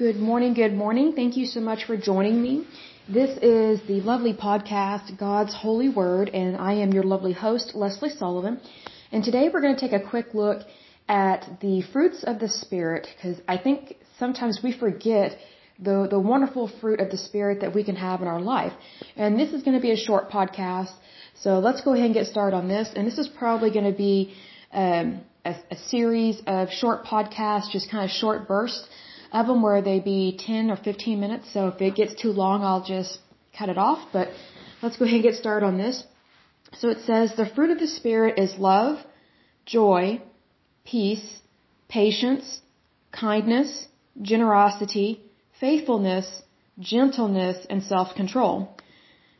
Good morning, good morning. Thank you so much for joining me. This is the lovely podcast, God's Holy Word, and I am your lovely host, Leslie Sullivan. And today we're going to take a quick look at the fruits of the Spirit, because I think sometimes we forget the, the wonderful fruit of the Spirit that we can have in our life. And this is going to be a short podcast, so let's go ahead and get started on this. And this is probably going to be um, a, a series of short podcasts, just kind of short bursts of them where they be 10 or 15 minutes. So if it gets too long, I'll just cut it off. But let's go ahead and get started on this. So it says, the fruit of the Spirit is love, joy, peace, patience, kindness, generosity, faithfulness, gentleness, and self-control.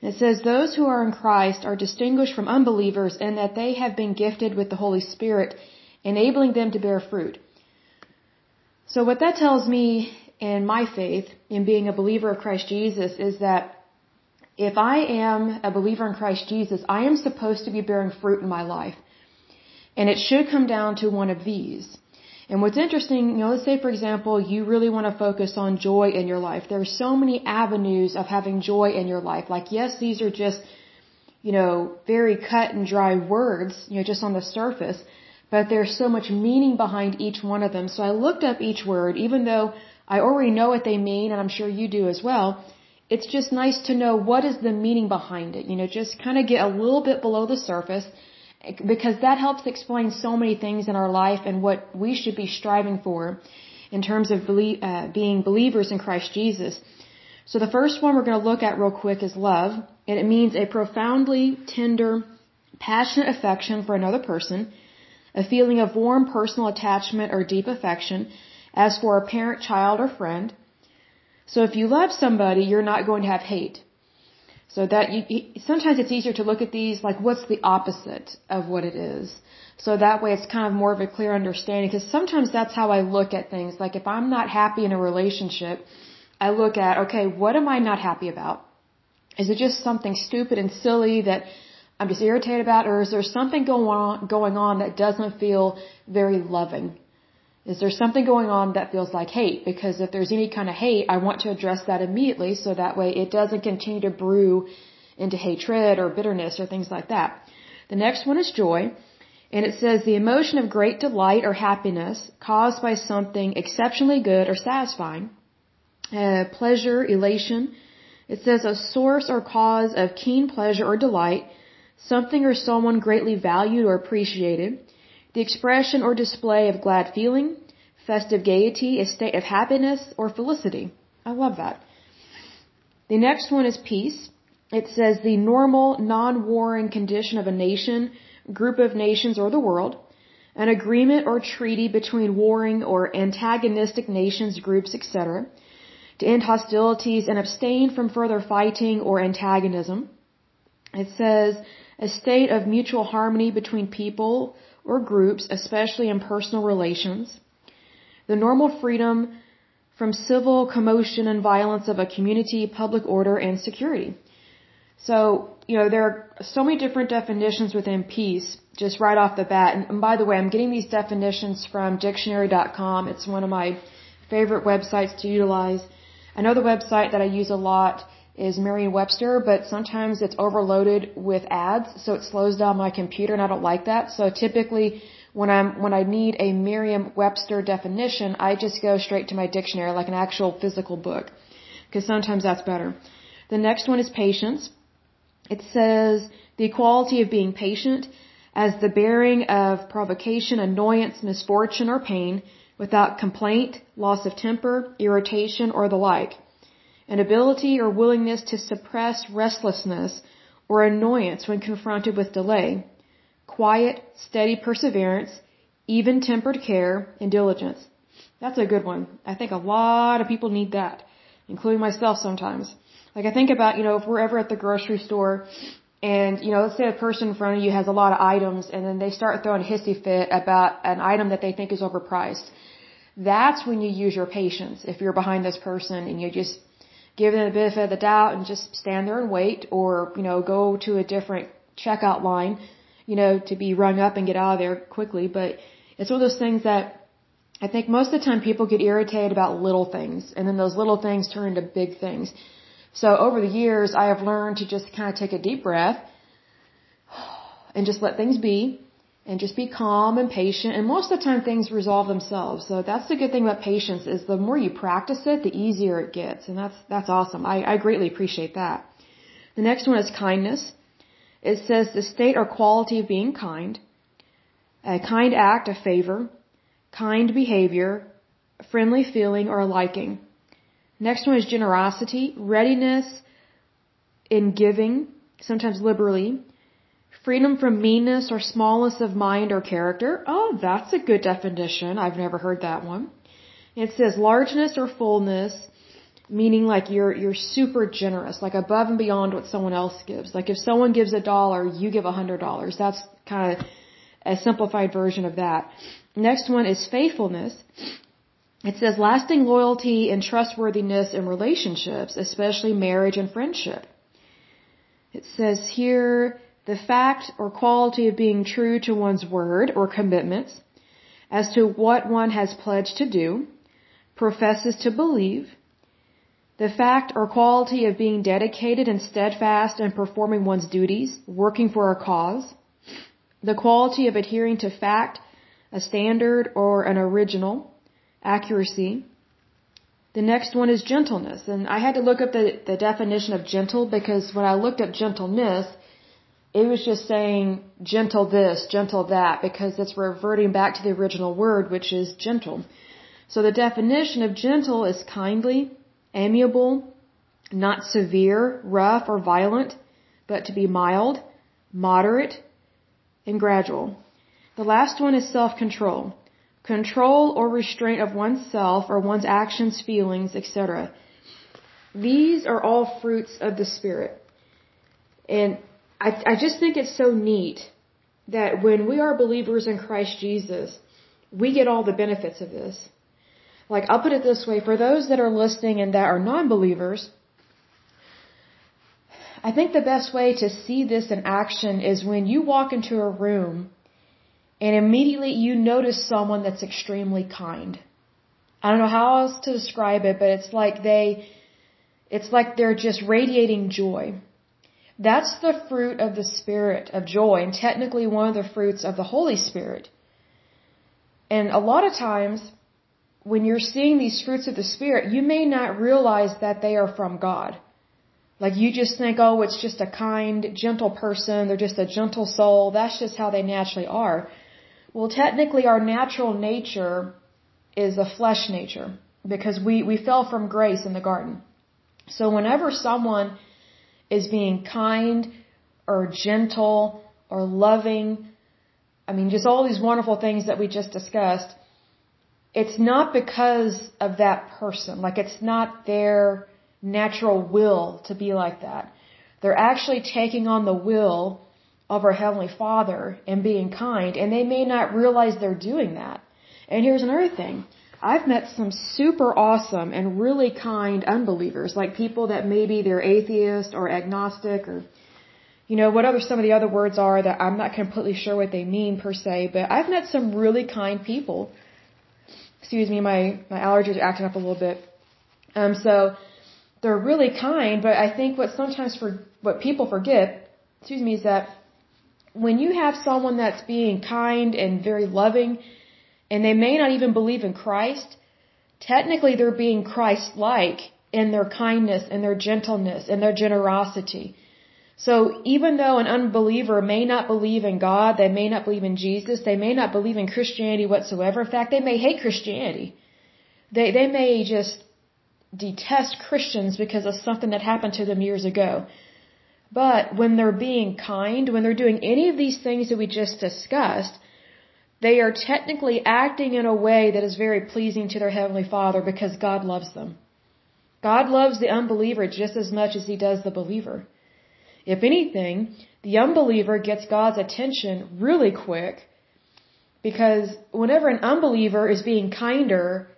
It says, those who are in Christ are distinguished from unbelievers in that they have been gifted with the Holy Spirit enabling them to bear fruit. So what that tells me in my faith, in being a believer of Christ Jesus, is that if I am a believer in Christ Jesus, I am supposed to be bearing fruit in my life. And it should come down to one of these. And what's interesting, you know, let's say for example, you really want to focus on joy in your life. There are so many avenues of having joy in your life. Like, yes, these are just, you know, very cut and dry words, you know, just on the surface but there's so much meaning behind each one of them. So I looked up each word, even though I already know what they mean, and I'm sure you do as well. It's just nice to know what is the meaning behind it. You know, just kind of get a little bit below the surface because that helps explain so many things in our life and what we should be striving for in terms of belie- uh, being believers in Christ Jesus. So the first one we're going to look at real quick is love, and it means a profoundly tender, passionate affection for another person a feeling of warm personal attachment or deep affection, as for a parent, child, or friend. So if you love somebody, you're not going to have hate. So that you, sometimes it's easier to look at these like what's the opposite of what it is. So that way it's kind of more of a clear understanding because sometimes that's how I look at things. Like if I'm not happy in a relationship, I look at, okay, what am I not happy about? Is it just something stupid and silly that I'm just irritated about, or is there something going on, going on that doesn't feel very loving? Is there something going on that feels like hate? Because if there's any kind of hate, I want to address that immediately so that way it doesn't continue to brew into hatred or bitterness or things like that. The next one is joy. And it says the emotion of great delight or happiness caused by something exceptionally good or satisfying. Uh, pleasure, elation. It says a source or cause of keen pleasure or delight something or someone greatly valued or appreciated, the expression or display of glad feeling, festive gaiety, a state of happiness or felicity. I love that. The next one is peace. It says the normal, non-warring condition of a nation, group of nations, or the world. An agreement or treaty between warring or antagonistic nations, groups, etc. To end hostilities and abstain from further fighting or antagonism. It says a state of mutual harmony between people or groups, especially in personal relations, the normal freedom from civil commotion and violence of a community, public order, and security. So, you know, there are so many different definitions within peace, just right off the bat. And, and by the way, I'm getting these definitions from dictionary.com. It's one of my favorite websites to utilize. Another website that I use a lot is Merriam-Webster, but sometimes it's overloaded with ads, so it slows down my computer, and I don't like that. So typically, when I'm when I need a Merriam-Webster definition, I just go straight to my dictionary, like an actual physical book, because sometimes that's better. The next one is patience. It says the quality of being patient as the bearing of provocation, annoyance, misfortune, or pain without complaint, loss of temper, irritation, or the like an ability or willingness to suppress restlessness or annoyance when confronted with delay, quiet, steady perseverance, even tempered care, and diligence. That's a good one. I think a lot of people need that, including myself sometimes. Like I think about, you know, if we're ever at the grocery store and, you know, let's say a person in front of you has a lot of items and then they start throwing a hissy fit about an item that they think is overpriced. That's when you use your patience. If you're behind this person and you just give them the benefit of the doubt and just stand there and wait or, you know, go to a different checkout line, you know, to be rung up and get out of there quickly. But it's one of those things that I think most of the time people get irritated about little things, and then those little things turn into big things. So over the years, I have learned to just kind of take a deep breath and just let things be and just be calm and patient. And most of the time things resolve themselves. So that's the good thing about patience is the more you practice it, the easier it gets. And that's, that's awesome. I, I greatly appreciate that. The next one is kindness. It says the state or quality of being kind, a kind act, a favor, kind behavior, friendly feeling or liking. Next one is generosity, readiness in giving, sometimes liberally, freedom from meanness or smallness of mind or character. Oh, that's a good definition. I've never heard that one. It says largeness or fullness, meaning like you're you're super generous, like above and beyond what someone else gives. Like if someone gives a dollar, you give a hundred dollars. That's kind of a simplified version of that. Next one is faithfulness. It says lasting loyalty and trustworthiness in relationships, especially marriage and friendship. It says here the fact or quality of being true to one's word or commitments as to what one has pledged to do, professes to believe, the fact or quality of being dedicated and steadfast in performing one's duties, working for a cause, the quality of adhering to fact, a standard, or an original, accuracy. The next one is gentleness. And I had to look up the, the definition of gentle because when I looked up gentleness, it was just saying gentle this, gentle that, because it's reverting back to the original word, which is gentle. So the definition of gentle is kindly, amiable, not severe, rough, or violent, but to be mild, moderate, and gradual. The last one is self-control control or restraint of oneself or one's actions, feelings, etc. These are all fruits of the Spirit. And I, I just think it's so neat that when we are believers in Christ Jesus, we get all the benefits of this. Like, I'll put it this way for those that are listening and that are non believers, I think the best way to see this in action is when you walk into a room and immediately you notice someone that's extremely kind. I don't know how else to describe it, but it's like they, it's like they're just radiating joy. That's the fruit of the Spirit of joy, and technically one of the fruits of the Holy Spirit. And a lot of times, when you're seeing these fruits of the Spirit, you may not realize that they are from God. Like you just think, oh, it's just a kind, gentle person, they're just a gentle soul, that's just how they naturally are. Well, technically, our natural nature is a flesh nature because we, we fell from grace in the garden. So whenever someone is being kind or gentle or loving, I mean, just all these wonderful things that we just discussed, it's not because of that person. Like, it's not their natural will to be like that. They're actually taking on the will of our Heavenly Father and being kind, and they may not realize they're doing that. And here's another thing. I've met some super awesome and really kind unbelievers, like people that maybe they're atheist or agnostic or, you know, whatever some of the other words are that I'm not completely sure what they mean per se, but I've met some really kind people. Excuse me, my, my allergies are acting up a little bit. Um, so they're really kind, but I think what sometimes for, what people forget, excuse me, is that when you have someone that's being kind and very loving, and they may not even believe in Christ, technically they're being Christ-like in their kindness and their gentleness and their generosity. So even though an unbeliever may not believe in God, they may not believe in Jesus, they may not believe in Christianity whatsoever. In fact, they may hate Christianity. They, they may just detest Christians because of something that happened to them years ago. But when they're being kind, when they're doing any of these things that we just discussed, they are technically acting in a way that is very pleasing to their Heavenly Father because God loves them. God loves the unbeliever just as much as He does the believer. If anything, the unbeliever gets God's attention really quick because whenever an unbeliever is being kinder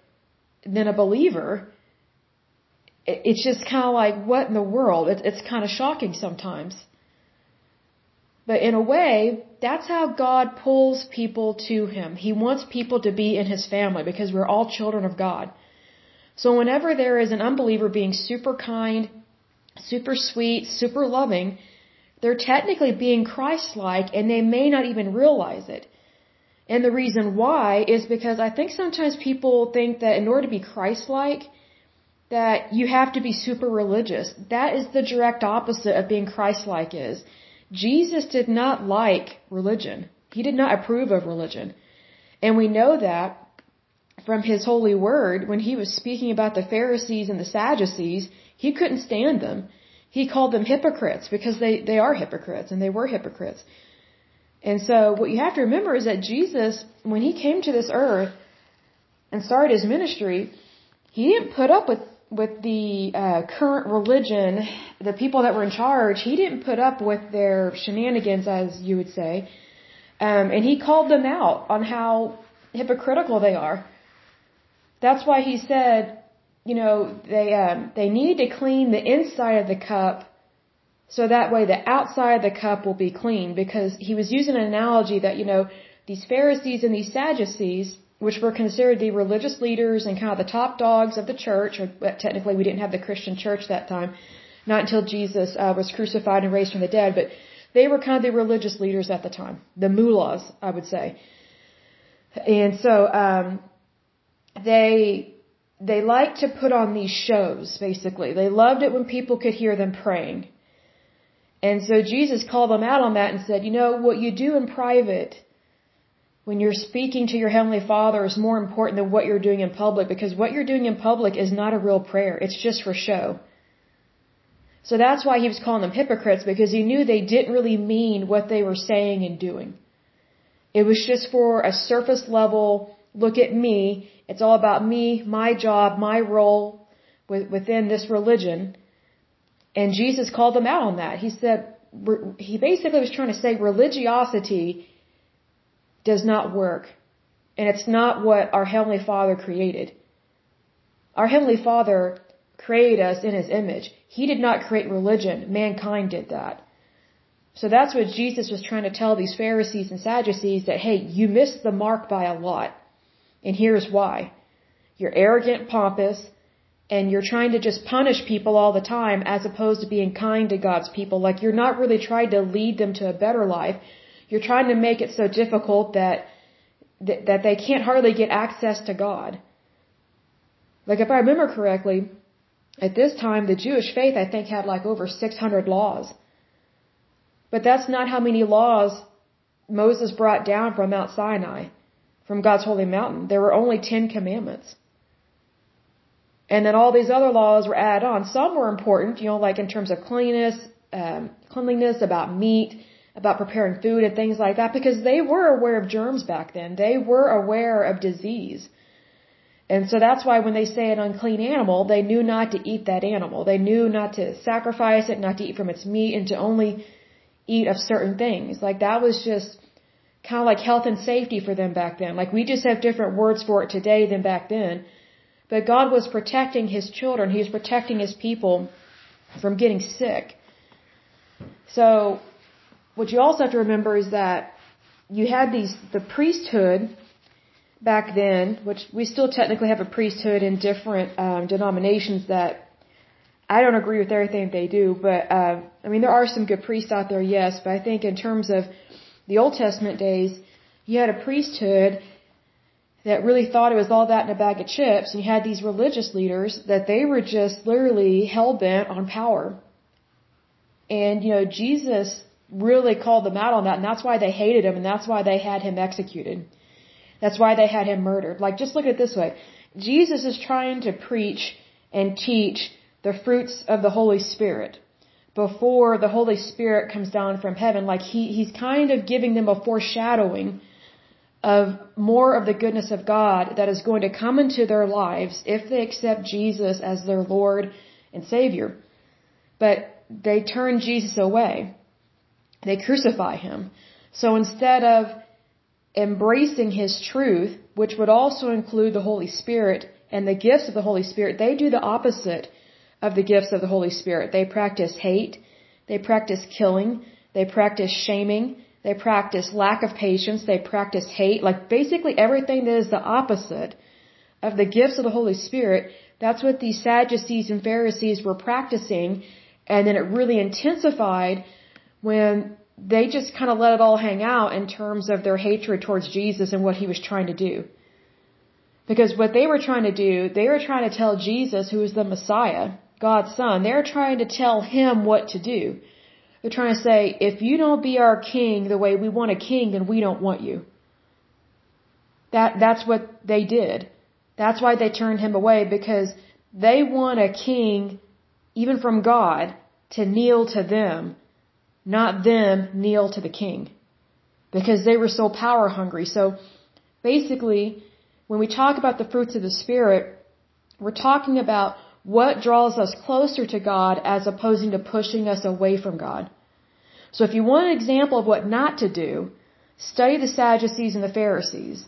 than a believer, it's just kind of like, what in the world? It's, kind of shocking sometimes. But in a way, that's how God pulls people to Him. He wants people to be in His family because we're all children of God. So whenever there is an unbeliever being super kind, super sweet, super loving, they're technically being Christ-like and they may not even realize it. And the reason why is because I think sometimes people think that in order to be Christ-like, that you have to be super religious. That is the direct opposite of being Christ-like is. Jesus did not like religion. He did not approve of religion. And we know that from his holy word when he was speaking about the Pharisees and the Sadducees, he couldn't stand them. He called them hypocrites because they, they are hypocrites and they were hypocrites. And so what you have to remember is that Jesus, when he came to this earth and started his ministry, he didn't put up with with the uh, current religion, the people that were in charge, he didn't put up with their shenanigans, as you would say, um, and he called them out on how hypocritical they are. That's why he said, you know, they um, they need to clean the inside of the cup, so that way the outside of the cup will be clean. Because he was using an analogy that you know these Pharisees and these Sadducees which were considered the religious leaders and kind of the top dogs of the church, or technically we didn't have the Christian church that time, not until Jesus uh, was crucified and raised from the dead, but they were kind of the religious leaders at the time, the mullahs, I would say. And so, um, they, they liked to put on these shows, basically. They loved it when people could hear them praying. And so Jesus called them out on that and said, you know, what you do in private, when you're speaking to your Heavenly Father is more important than what you're doing in public because what you're doing in public is not a real prayer. It's just for show. So that's why he was calling them hypocrites because he knew they didn't really mean what they were saying and doing. It was just for a surface level, look at me. It's all about me, my job, my role within this religion. And Jesus called them out on that. He said, he basically was trying to say religiosity does not work. And it's not what our Heavenly Father created. Our Heavenly Father created us in His image. He did not create religion. Mankind did that. So that's what Jesus was trying to tell these Pharisees and Sadducees that, hey, you missed the mark by a lot. And here's why. You're arrogant, pompous, and you're trying to just punish people all the time as opposed to being kind to God's people. Like you're not really trying to lead them to a better life. You're trying to make it so difficult that that they can't hardly get access to God. Like if I remember correctly, at this time the Jewish faith I think had like over 600 laws. But that's not how many laws Moses brought down from Mount Sinai, from God's holy mountain. There were only 10 commandments. And then all these other laws were added on. Some were important, you know, like in terms of cleanliness, um, cleanliness, about meat, about preparing food and things like that because they were aware of germs back then. They were aware of disease. And so that's why when they say an unclean animal, they knew not to eat that animal. They knew not to sacrifice it, not to eat from its meat, and to only eat of certain things. Like that was just kind of like health and safety for them back then. Like we just have different words for it today than back then. But God was protecting His children. He was protecting His people from getting sick. So what you also have to remember is that you had these the priesthood back then, which we still technically have a priesthood in different um, denominations that I don't agree with everything they do, but uh, I mean there are some good priests out there, yes. But I think in terms of the Old Testament days, you had a priesthood that really thought it was all that in a bag of chips, and you had these religious leaders that they were just literally hell bent on power. And you know Jesus really called them out on that, and that's why they hated him, and that's why they had him executed. That's why they had him murdered. Like, just look at it this way. Jesus is trying to preach and teach the fruits of the Holy Spirit before the Holy Spirit comes down from heaven. Like, he, he's kind of giving them a foreshadowing of more of the goodness of God that is going to come into their lives if they accept Jesus as their Lord and Savior. But they turn Jesus away. They crucify him. So instead of embracing his truth, which would also include the Holy Spirit and the gifts of the Holy Spirit, they do the opposite of the gifts of the Holy Spirit. They practice hate, they practice killing, They practice shaming. They practice lack of patience. They practice hate. Like basically everything that is the opposite of the gifts of the Holy Spirit. That's what these Sadducees and Pharisees were practicing. And then it really intensified when they just kind of let it all hang out in terms of their hatred towards Jesus and what he was trying to do. Because what they were trying to do, they were trying to tell Jesus, who is the Messiah, God's Son, they're trying to tell him what to do. They're trying to say, if you don't be our king the way we want a king, then we don't want you. That, that's what they did. That's why they turned him away because they want a king, even from God, to kneel to them not them kneel to the king. Because they were so power hungry. So basically, when we talk about the fruits of the Spirit, we're talking about what draws us closer to God as opposing to pushing us away from God. So if you want an example of what not to do, study the Sadducees and the Pharisees.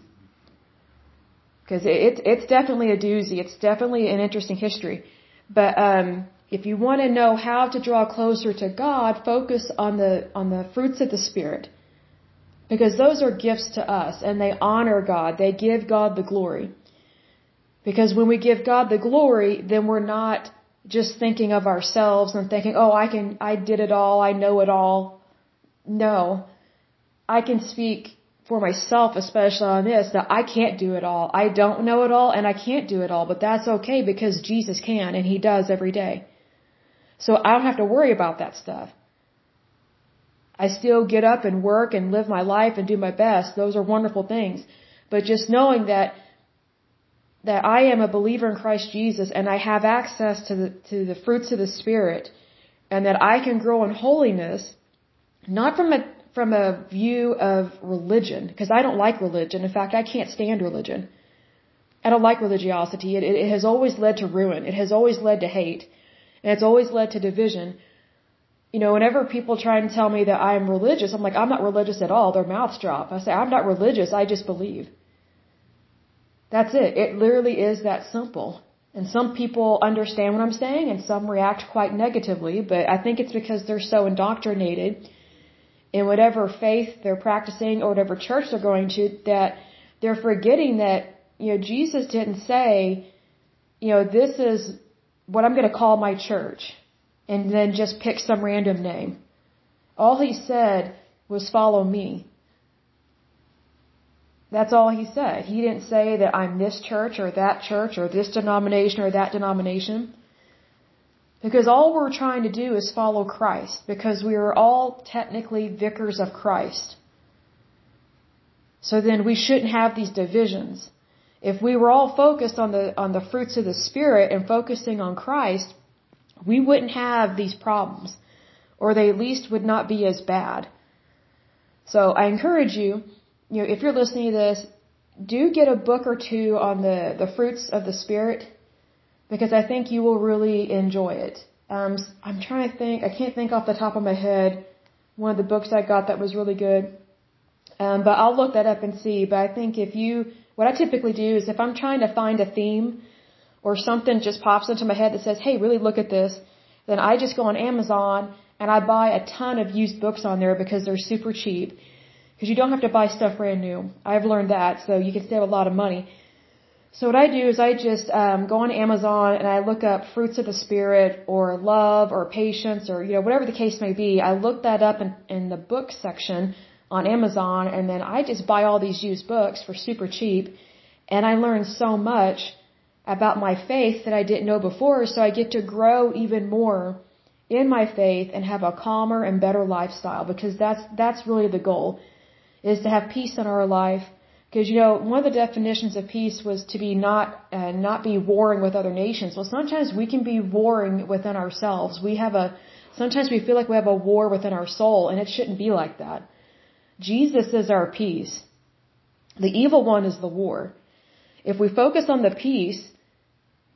Because it's it's definitely a doozy. It's definitely an interesting history. But um, if you want to know how to draw closer to God, focus on the on the fruits of the spirit. Because those are gifts to us and they honor God. They give God the glory. Because when we give God the glory, then we're not just thinking of ourselves and thinking, "Oh, I can I did it all. I know it all." No. I can speak for myself especially on this that I can't do it all. I don't know it all and I can't do it all, but that's okay because Jesus can and he does every day. So I don't have to worry about that stuff. I still get up and work and live my life and do my best. Those are wonderful things. But just knowing that that I am a believer in Christ Jesus and I have access to the to the fruits of the spirit and that I can grow in holiness not from a from a view of religion because I don't like religion. In fact, I can't stand religion. I don't like religiosity. It, it has always led to ruin. It has always led to hate. And it's always led to division. You know, whenever people try and tell me that I am religious, I'm like, I'm not religious at all. Their mouths drop. I say, I'm not religious. I just believe. That's it. It literally is that simple. And some people understand what I'm saying and some react quite negatively, but I think it's because they're so indoctrinated in whatever faith they're practicing or whatever church they're going to that they're forgetting that, you know, Jesus didn't say, you know, this is what I'm going to call my church and then just pick some random name. All he said was follow me. That's all he said. He didn't say that I'm this church or that church or this denomination or that denomination. Because all we're trying to do is follow Christ because we are all technically vicars of Christ. So then we shouldn't have these divisions. If we were all focused on the on the fruits of the spirit and focusing on Christ, we wouldn't have these problems or they at least would not be as bad. So I encourage you, you know, if you're listening to this, do get a book or two on the the fruits of the spirit because I think you will really enjoy it. Um, I'm trying to think. I can't think off the top of my head one of the books I got that was really good. Um, but I'll look that up and see. But I think if you what I typically do is if I'm trying to find a theme or something just pops into my head that says, hey, really look at this, then I just go on Amazon and I buy a ton of used books on there because they're super cheap. Because you don't have to buy stuff brand new. I've learned that, so you can save a lot of money. So what I do is I just um, go on Amazon and I look up fruits of the spirit or love or patience or you know whatever the case may be. I look that up in, in the book section on Amazon and then I just buy all these used books for super cheap and I learn so much about my faith that I didn't know before so I get to grow even more in my faith and have a calmer and better lifestyle because that's that's really the goal is to have peace in our life. Because you know one of the definitions of peace was to be not uh, not be warring with other nations. Well sometimes we can be warring within ourselves. We have a sometimes we feel like we have a war within our soul and it shouldn't be like that Jesus is our peace. The evil one is the war. If we focus on the peace,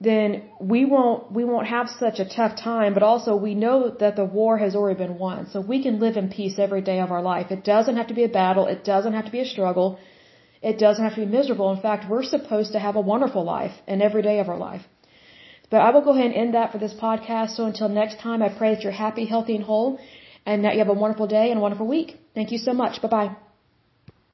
then we won't we won't have such a tough time, but also we know that the war has already been won. So we can live in peace every day of our life. It doesn't have to be a battle, it doesn't have to be a struggle. It doesn't have to be miserable. In fact, we're supposed to have a wonderful life in every day of our life. But I will go ahead and end that for this podcast. So until next time, I pray that you're happy, healthy, and whole and that you have a wonderful day and a wonderful week. Thank you so much. Bye bye.